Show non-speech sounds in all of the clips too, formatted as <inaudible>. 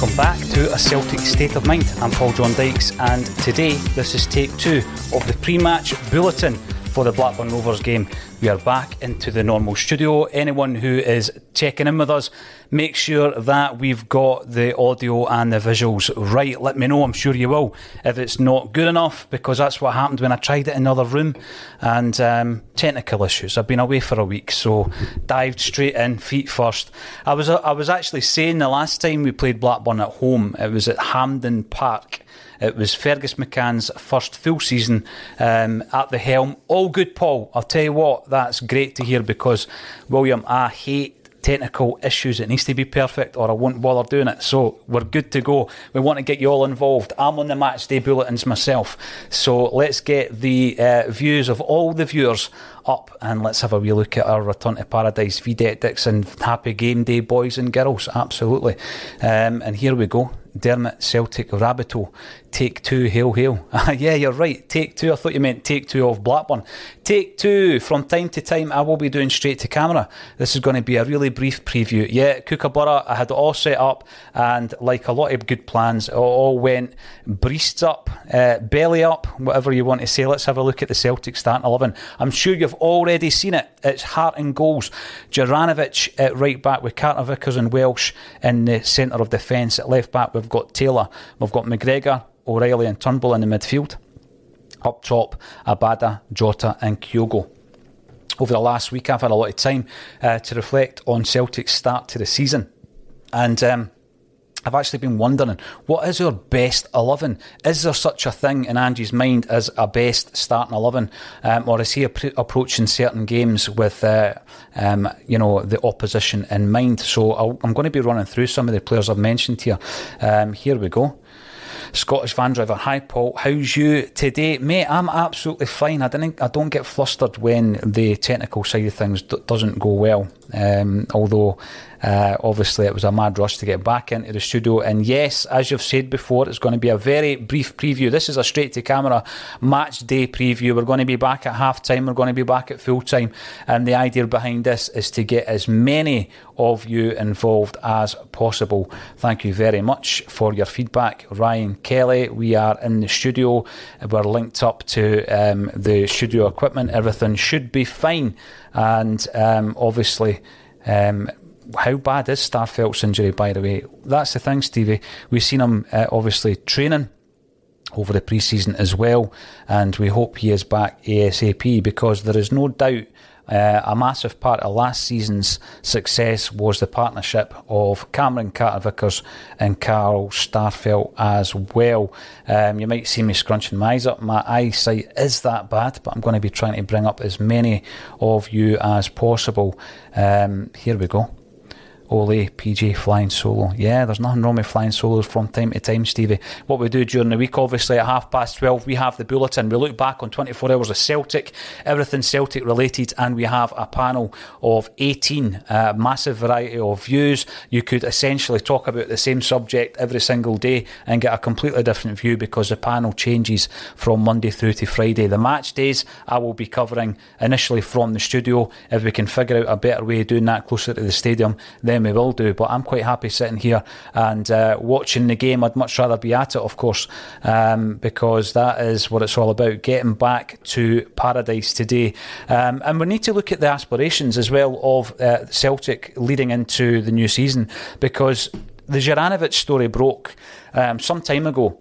Welcome back to A Celtic State of Mind. I'm Paul John Dykes, and today this is take two of the pre match bulletin for the Blackburn Rovers game. We are back into the normal studio. Anyone who is checking in with us, make sure that we've got the audio and the visuals right. Let me know, I'm sure you will, if it's not good enough, because that's what happened when I tried it in another room. And um, technical issues. I've been away for a week, so dived straight in, feet first. I was, I was actually saying the last time we played Blackburn at home, it was at Hampden Park. It was Fergus McCann's first full season um, at the helm. All good, Paul. I'll tell you what, that's great to hear because, William, I hate technical issues. It needs to be perfect or I won't bother doing it. So we're good to go. We want to get you all involved. I'm on the match day bulletins myself. So let's get the uh, views of all the viewers up and let's have a wee look at our return to paradise. Vidette Dixon, happy game day, boys and girls. Absolutely. Um, and here we go. Dermot Celtic Rabbitoh. Take two, hail, hail. <laughs> yeah, you're right. Take two. I thought you meant take two of Blackburn. Take two. From time to time, I will be doing straight to camera. This is going to be a really brief preview. Yeah, Kookaburra, I had it all set up, and like a lot of good plans, it all went breasts up, uh, belly up, whatever you want to say. Let's have a look at the Celtic starting 11. I'm sure you've already seen it. It's heart and goals. Juranovic at right back with Carter Vickers and Welsh in the centre of defence. At left back, we've got Taylor, we've got McGregor, O'Riley, and Turnbull in the midfield. Up top, Abada, Jota, and Kyogo. Over the last week, I've had a lot of time uh, to reflect on Celtic's start to the season. And um, I've actually been wondering what is our best 11? Is there such a thing in Ange's mind as a best starting 11? Um, or is he ap- approaching certain games with, uh, um, you know, the opposition in mind? So i am going to be running through some of the players I've mentioned here. Um, here we go. Scottish van driver. Hi Paul, how's you today, mate? I'm absolutely fine. I didn't. I don't get flustered when the technical side of things d- doesn't go well. Um, although uh, obviously, it was a mad rush to get back into the studio. And yes, as you've said before, it's going to be a very brief preview. This is a straight to camera match day preview. We're going to be back at half time, we're going to be back at full time. And the idea behind this is to get as many of you involved as possible. Thank you very much for your feedback. Ryan Kelly, we are in the studio. We're linked up to um, the studio equipment. Everything should be fine. And um, obviously, um, how bad is Starfelt's injury, by the way? That's the thing, Stevie. We've seen him uh, obviously training over the pre-season as well, and we hope he is back ASAP because there is no doubt uh, a massive part of last season's success was the partnership of Cameron Carter Vickers and Carl Starfelt as well. Um, you might see me scrunching my eyes up. My eyesight is that bad, but I'm going to be trying to bring up as many of you as possible. Um, here we go. Ole, PJ flying solo. Yeah, there's nothing wrong with flying solos from time to time, Stevie. What we do during the week, obviously, at half past 12, we have the bulletin. We look back on 24 hours of Celtic, everything Celtic related, and we have a panel of 18, a massive variety of views. You could essentially talk about the same subject every single day and get a completely different view because the panel changes from Monday through to Friday. The match days I will be covering initially from the studio. If we can figure out a better way of doing that closer to the stadium, then we will do. But I'm quite happy sitting here and uh, watching the game. I'd much rather be at it, of course, um, because that is what it's all about getting back to paradise today. Um, and we need to look at the aspirations as well of uh, Celtic leading into the new season because the Juranovic story broke um, some time ago.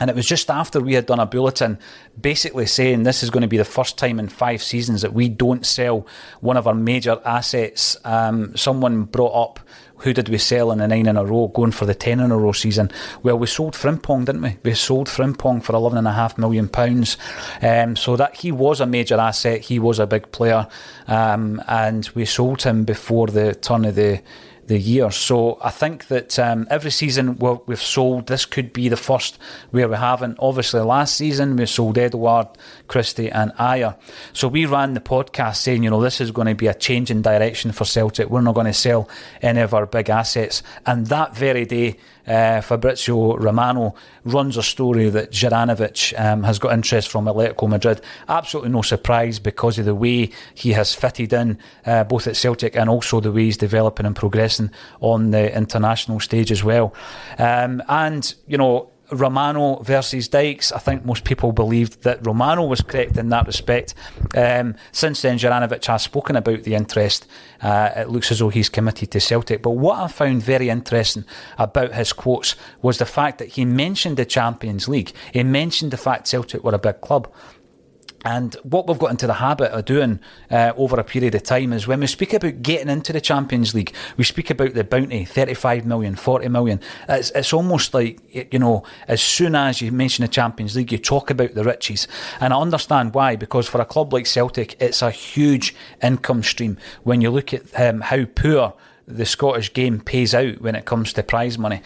And it was just after we had done a bulletin basically saying this is going to be the first time in five seasons that we don't sell one of our major assets. Um, someone brought up who did we sell in the nine in a row, going for the ten in a row season? Well, we sold Frimpong, didn't we? We sold Frimpong for eleven and a half million pounds. Um, so that he was a major asset. He was a big player, um, and we sold him before the turn of the the year. So I think that um, every season we've sold, this could be the first where we haven't. Obviously, last season we sold Edouard, Christie, and Ajer. So we ran the podcast saying, you know, this is going to be a change in direction for Celtic. We're not going to sell any of our big assets. And that very day, uh, Fabrizio Romano runs a story that Juranovic um, has got interest from Atletico Madrid. Absolutely no surprise because of the way he has fitted in uh, both at Celtic and also the way he's developing and progressing on the international stage as well. Um, and, you know, Romano versus Dykes. I think most people believed that Romano was correct in that respect. Um, since then, Juranovic has spoken about the interest. Uh, it looks as though he's committed to Celtic. But what I found very interesting about his quotes was the fact that he mentioned the Champions League. He mentioned the fact Celtic were a big club. And what we've got into the habit of doing uh, over a period of time is when we speak about getting into the Champions League, we speak about the bounty 35 million, 40 million. It's, it's almost like, you know, as soon as you mention the Champions League, you talk about the riches. And I understand why, because for a club like Celtic, it's a huge income stream when you look at um, how poor the Scottish game pays out when it comes to prize money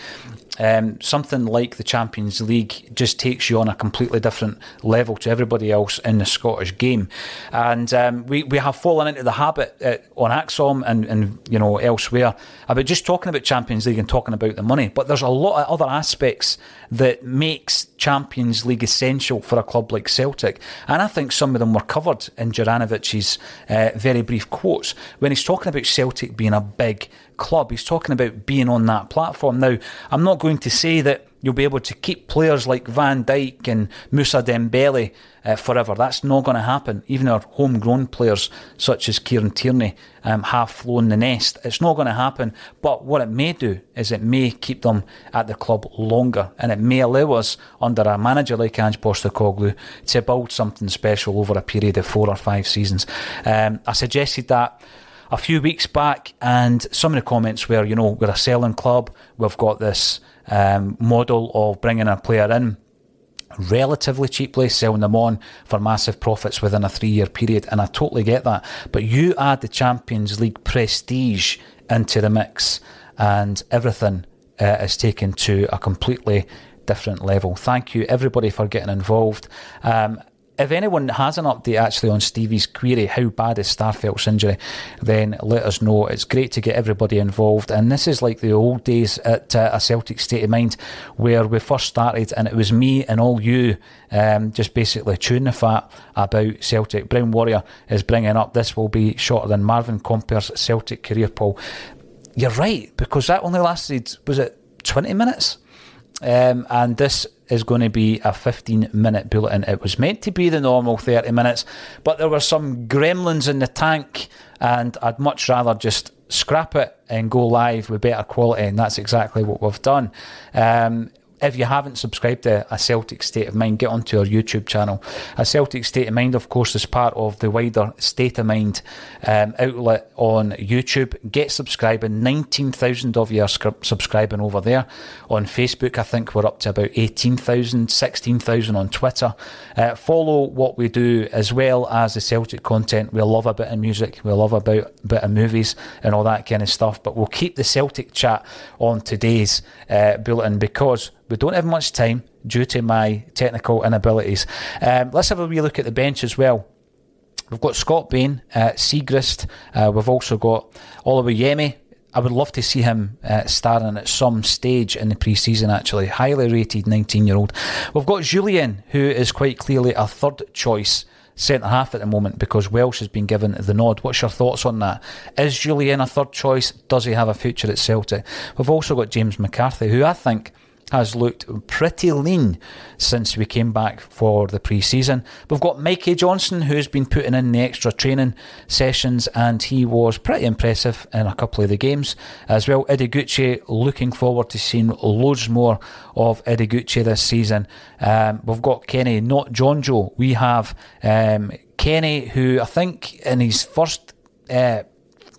um, something like the Champions League just takes you on a completely different level to everybody else in the Scottish game. And um, we, we have fallen into the habit uh, on ACSOM and, and you know elsewhere about just talking about Champions League and talking about the money. But there's a lot of other aspects that makes Champions League essential for a club like Celtic. And I think some of them were covered in Juranovic's uh, very brief quotes when he's talking about Celtic being a big club. He's talking about being on that platform. Now, I'm not going to say that you'll be able to keep players like Van Dijk and Moussa Dembele uh, forever. That's not going to happen. Even our homegrown players, such as Kieran Tierney, um, have flown the nest. It's not going to happen. But what it may do is it may keep them at the club longer, and it may allow us, under a manager like Ange Postecoglou, to build something special over a period of four or five seasons. Um, I suggested that a few weeks back, and some of the comments were, you know, we're a selling club. We've got this um, model of bringing a player in relatively cheaply, selling them on for massive profits within a three year period. And I totally get that. But you add the Champions League prestige into the mix, and everything uh, is taken to a completely different level. Thank you, everybody, for getting involved. Um, if anyone has an update actually on Stevie's query, how bad is Starfelt's injury, then let us know. It's great to get everybody involved. And this is like the old days at uh, a Celtic State of Mind where we first started and it was me and all you um, just basically chewing the fat about Celtic. Brown Warrior is bringing up this will be shorter than Marvin Compper's Celtic career, Paul. You're right, because that only lasted, was it 20 minutes? Um, and this is going to be a 15 minute bulletin. It was meant to be the normal 30 minutes, but there were some gremlins in the tank, and I'd much rather just scrap it and go live with better quality, and that's exactly what we've done. Um, if you haven't subscribed to A Celtic State of Mind, get onto our YouTube channel. A Celtic State of Mind, of course, is part of the wider State of Mind um, outlet on YouTube. Get subscribing. 19,000 of you are subscribing over there. On Facebook, I think we're up to about 18,000, 16,000 on Twitter. Uh, follow what we do as well as the Celtic content. We love a bit of music, we love a bit, bit of movies and all that kind of stuff. But we'll keep the Celtic chat on today's uh, bulletin because we don't have much time due to my technical inabilities. Um, let's have a wee look at the bench as well. We've got Scott Bain, uh, Siegrist. Uh, we've also got Oliver Yemi. I would love to see him uh, at some stage in the pre-season. Actually, highly rated 19-year-old. We've got Jullien, who is quite clearly a third choice centre half at the moment because Welsh has been given the nod. What's your thoughts on that? Is Jullien a third choice? Does he have a future at Celtic? We've also got James McCarthy, who I think has looked pretty lean since we came back for the pre season. We've got Mikey Johnston, who's been putting in the extra training sessions, and he was pretty impressive in a couple of the games as well. Ideguchi, looking forward to seeing loads more of Ideguchi this season. Um, we've got Kenny, not Jonjo. We have um, Kenny, who I think in his first uh,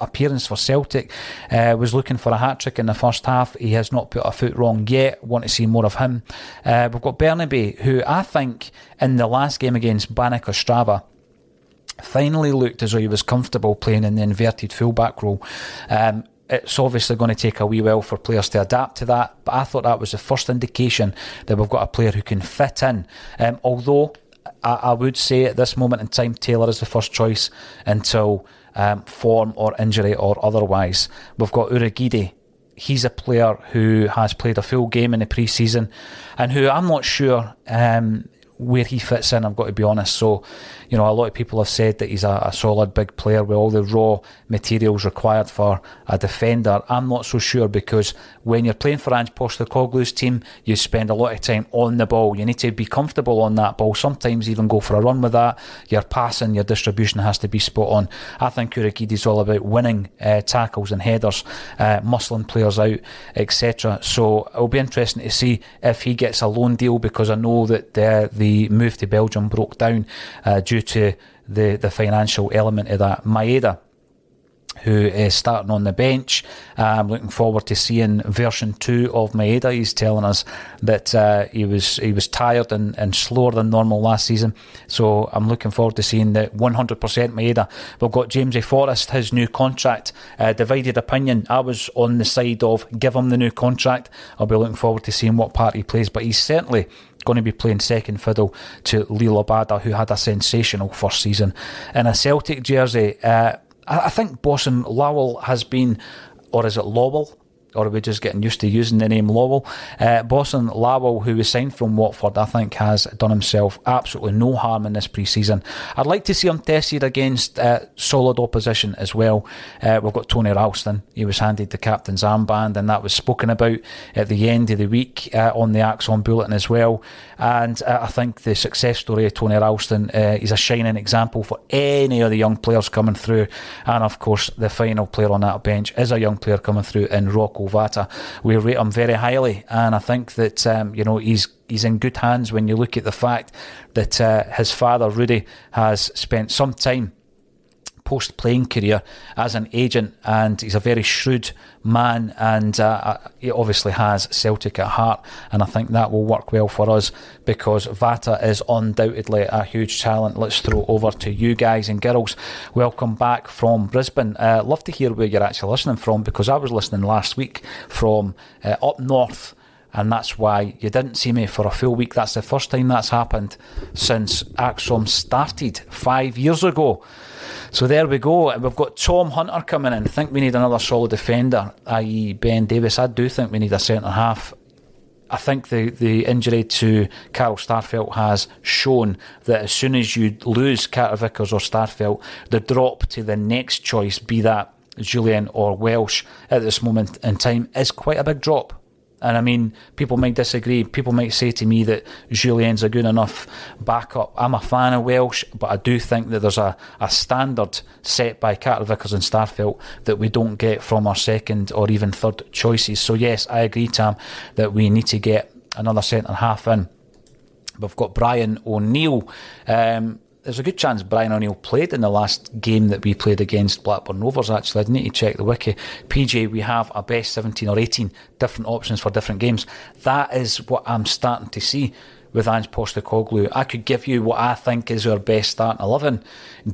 appearance for Celtic. Uh, was looking for a hat trick in the first half. He has not put a foot wrong yet. Want to see more of him. Uh, we've got Bernabei, who I think in the last game against Banik Ostrava finally looked as though he was comfortable playing in the inverted fullback role. Um, it's obviously going to take a wee while for players to adapt to that, but I thought that was the first indication that we've got a player who can fit in. Um, although I, I, would say at this moment in time, Taylor is the first choice until um, form or injury or otherwise. We've got Urhoghide. He's a player who has played a full game in the pre season and who I'm not sure um, where he fits in, I've got to be honest. So, you know, a lot of people have said that he's a, a, solid big player with all the raw materials required for a defender. I'm not so sure because when you're playing for Ange Postecoglou's team, you spend a lot of time on the ball. You need to be comfortable on that ball. Sometimes even go for a run with that. Your passing, your distribution has to be spot on. I think Urhoghide is all about winning uh, tackles and headers, uh, muscling players out, etc. So it'll be interesting to see if he gets a loan deal because I know that the the move to Belgium broke down uh, due to the, the financial element of that. Maeda who is starting on the bench. I'm looking forward to seeing version two of Maeda. He's telling us that uh, he was he was tired and, and slower than normal last season. So I'm looking forward to seeing the 100% Maeda. We've got James A. Forrest, his new contract. Uh, divided opinion. I was on the side of give him the new contract. I'll be looking forward to seeing what part he plays, but he's certainly going to be playing second fiddle to Liel Abada, who had a sensational first season in a Celtic jersey. Uh, I think Bosun Lowell has been, or is it Lowell? Or are we just getting used to using the name Lowell? Uh, Bosun Lawal, who was signed from Watford, I think has done himself absolutely no harm in this pre season. I'd like to see him tested against uh, solid opposition as well. Uh, we've got Tony Ralston. He was handed the captain's armband, and that was spoken about at the end of the week uh, on the ACSOM Bulletin as well. And uh, I think the success story of Tony Ralston uh, is a shining example for any of the young players coming through. And of course, the final player on that bench is a young player coming through in Rocco We rate him very highly, and I think that um, you know he's he's in good hands when you look at the fact that uh, his father Rudy has spent some time post playing career as an agent, and he's a very shrewd man, and uh, uh, he obviously has Celtic at heart, and I think that will work well for us because Vata is undoubtedly a huge talent. Let's throw over to you guys and girls. Welcome back from Brisbane. Uh, love to hear where you're actually listening from because I was listening last week from uh, up north and that's why you didn't see me for a full week. That's the first time that's happened since ACSOM started five years ago. So there we go. And we've got Tom Hunter coming in. I think we need another solid defender, i.e., Ben Davies. I do think we need a centre half. I think the, the injury to Carl Starfelt has shown that as soon as you lose Carter Vickers or Starfelt, the drop to the next choice, be that Jullien or Welsh at this moment in time, is quite a big drop. And I mean, people might disagree. People might say to me that Jullien's a good enough backup. I'm a fan of Welsh, but I do think that there's a, a standard set by Carter Vickers and Starfelt that we don't get from our second or even third choices. So, yes, I agree, Tam, that we need to get another centre half in. We've got Brian O'Neill. Um, there's a good chance Brian O'Neill played in the last game that we played against Blackburn Rovers, actually. I need to check the wiki. PJ, we have a best 17 or 18 different options for different games. That is what I'm starting to see with Ange Postecoglou. I could give you what I think is our best starting 11,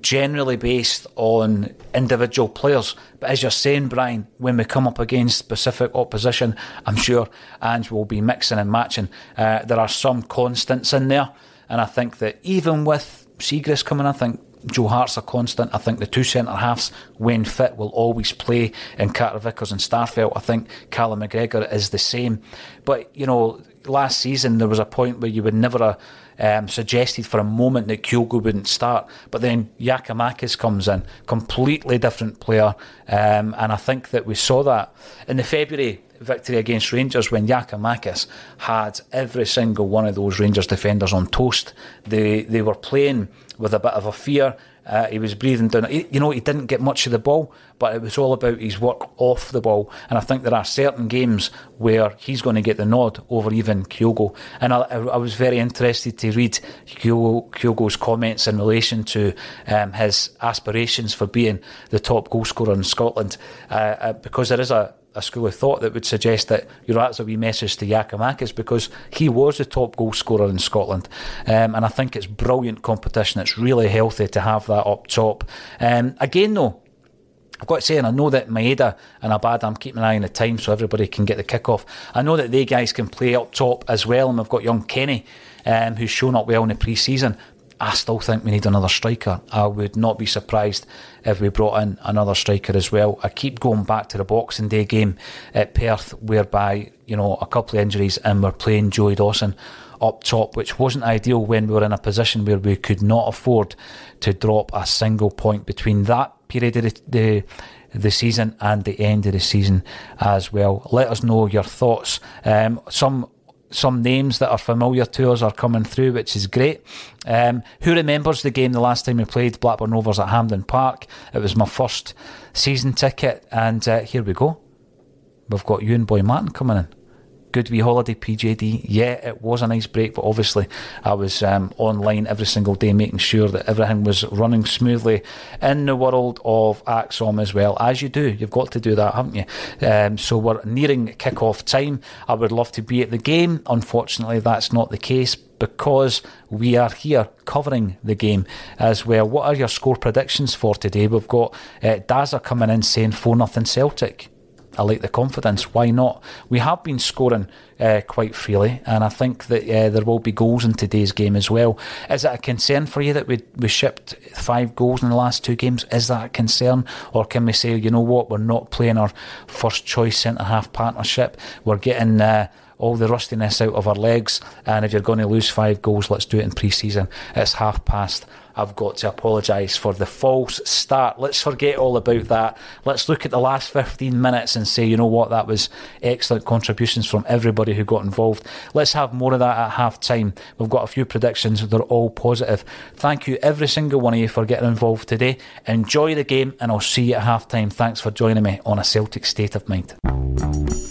generally based on individual players. But as you're saying, Brian, when we come up against specific opposition, I'm sure Ange will be mixing and matching. Uh, there are some constants in there. And I think that even with Siegrist coming. I think Joe Hart's a constant. I think the two centre halves, when fit, will always play in Carter Vickers and Starfelt. I think Callum McGregor is the same. But, you know, last season there was a point where you would never have um, suggested for a moment that Kyogo wouldn't start. But then Giakoumakis comes in, completely different player. Um, and I think that we saw that in the February victory against Rangers when Giakoumakis had every single one of those Rangers defenders on toast. They they were playing with a bit of a fear. Uh, he was breathing down. He, you know, he didn't get much of the ball, but it was all about his work off the ball. And I think there are certain games where he's going to get the nod over even Kyogo. And I, I was very interested to read Kyogo, Kyogo's comments in relation to um, his aspirations for being the top goal scorer in Scotland, uh, uh, because there is a a school of thought that would suggest that you know that's a wee message to Giakoumakis because he was the top goal scorer in Scotland, um, and I think it's brilliant competition. It's really healthy to have that up top. Um, again, though. I've got to say, and I know that Maeda and Abad, I'm keeping an eye on the time so everybody can get the kick off. I know that they guys can play up top as well, and we've got young Kenny, um, who's shown up well in the pre season. I still think we need another striker. I would not be surprised if we brought in another striker as well. I keep going back to the Boxing Day game at Perth, whereby you know a couple of injuries and we're playing Joey Dawson up top, which wasn't ideal when we were in a position where we could not afford to drop a single point between that period of the, the the season and the end of the season as well. Let us know your thoughts. Um, some some names that are familiar to us are coming through, which is great. Um, who remembers the game the last time we played Blackburn Rovers at Hampden Park? It was my first season ticket, and uh, here we go. We've got you and Boy Martin coming in good wee holiday, PJD. Yeah, it was a nice break, but obviously I was um, online every single day making sure that everything was running smoothly in the world of ACSOM as well. As you do, you've got to do that, haven't you? Um, so we're nearing kick-off time. I would love to be at the game. Unfortunately, that's not the case because we are here covering the game as well. What are your score predictions for today? We've got uh, Daza coming in saying 4 0 Celtic. I like the confidence. Why not? We have been scoring uh, quite freely, and I think that uh, there will be goals in today's game as well. Is it a concern for you that we we shipped five goals in the last two games? Is that a concern, or can we say, you know what, we're not playing our first choice centre half partnership? We're getting. Uh, all the rustiness out of our legs, and if you're going to lose five goals, let's do it in pre season. It's half past I've got to apologise for the false start. Let's forget all about that. Let's look at the last 15 minutes and say, you know what, that was excellent contributions from everybody who got involved. Let's have more of that at half time. We've got a few predictions, they're all positive. Thank you, every single one of you, for getting involved today. Enjoy the game, and I'll see you at half time. Thanks for joining me on a Celtic State of Mind.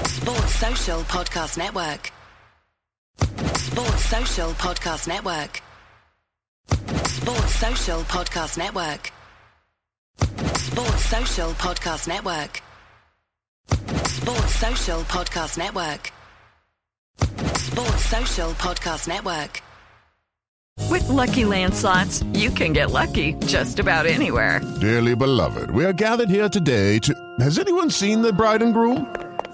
Sports Social Podcast Network. Sports Social Podcast Network. Sports Social Podcast Network. Sports Social Podcast Network. Sports Social Podcast Network. Sports Social Podcast Network. With Lucky Land slots, you can get lucky just about anywhere. Dearly beloved, we are gathered here today to. Has anyone seen the bride and groom?